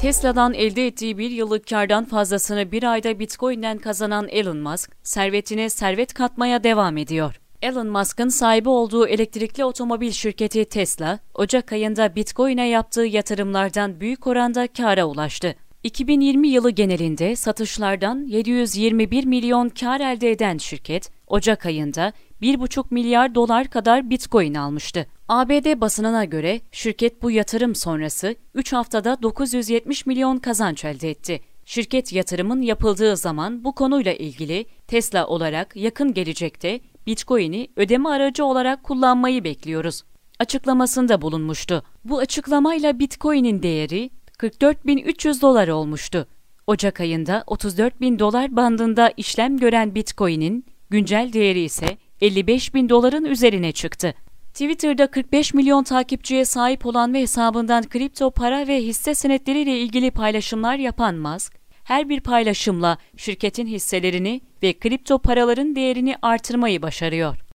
Tesla'dan elde ettiği bir yıllık kardan fazlasını bir ayda Bitcoin'den kazanan Elon Musk, servetine servet katmaya devam ediyor. Elon Musk'ın sahibi olduğu elektrikli otomobil şirketi Tesla, Ocak ayında Bitcoin'e yaptığı yatırımlardan büyük oranda kâra ulaştı. 2020 yılı genelinde satışlardan 721 milyon kar elde eden şirket, Ocak ayında 1,5 milyar dolar kadar Bitcoin almıştı. ABD basınına göre şirket bu yatırım sonrası 3 haftada 970 milyon kazanç elde etti. Şirket yatırımın yapıldığı zaman bu konuyla ilgili Tesla olarak yakın gelecekte Bitcoin'i ödeme aracı olarak kullanmayı bekliyoruz. Açıklamasında bulunmuştu. Bu açıklamayla Bitcoin'in değeri 44.300 dolar olmuştu. Ocak ayında 34.000 dolar bandında işlem gören Bitcoin'in güncel değeri ise 55 bin doların üzerine çıktı. Twitter'da 45 milyon takipçiye sahip olan ve hesabından kripto para ve hisse senetleriyle ilgili paylaşımlar yapan Musk, her bir paylaşımla şirketin hisselerini ve kripto paraların değerini artırmayı başarıyor.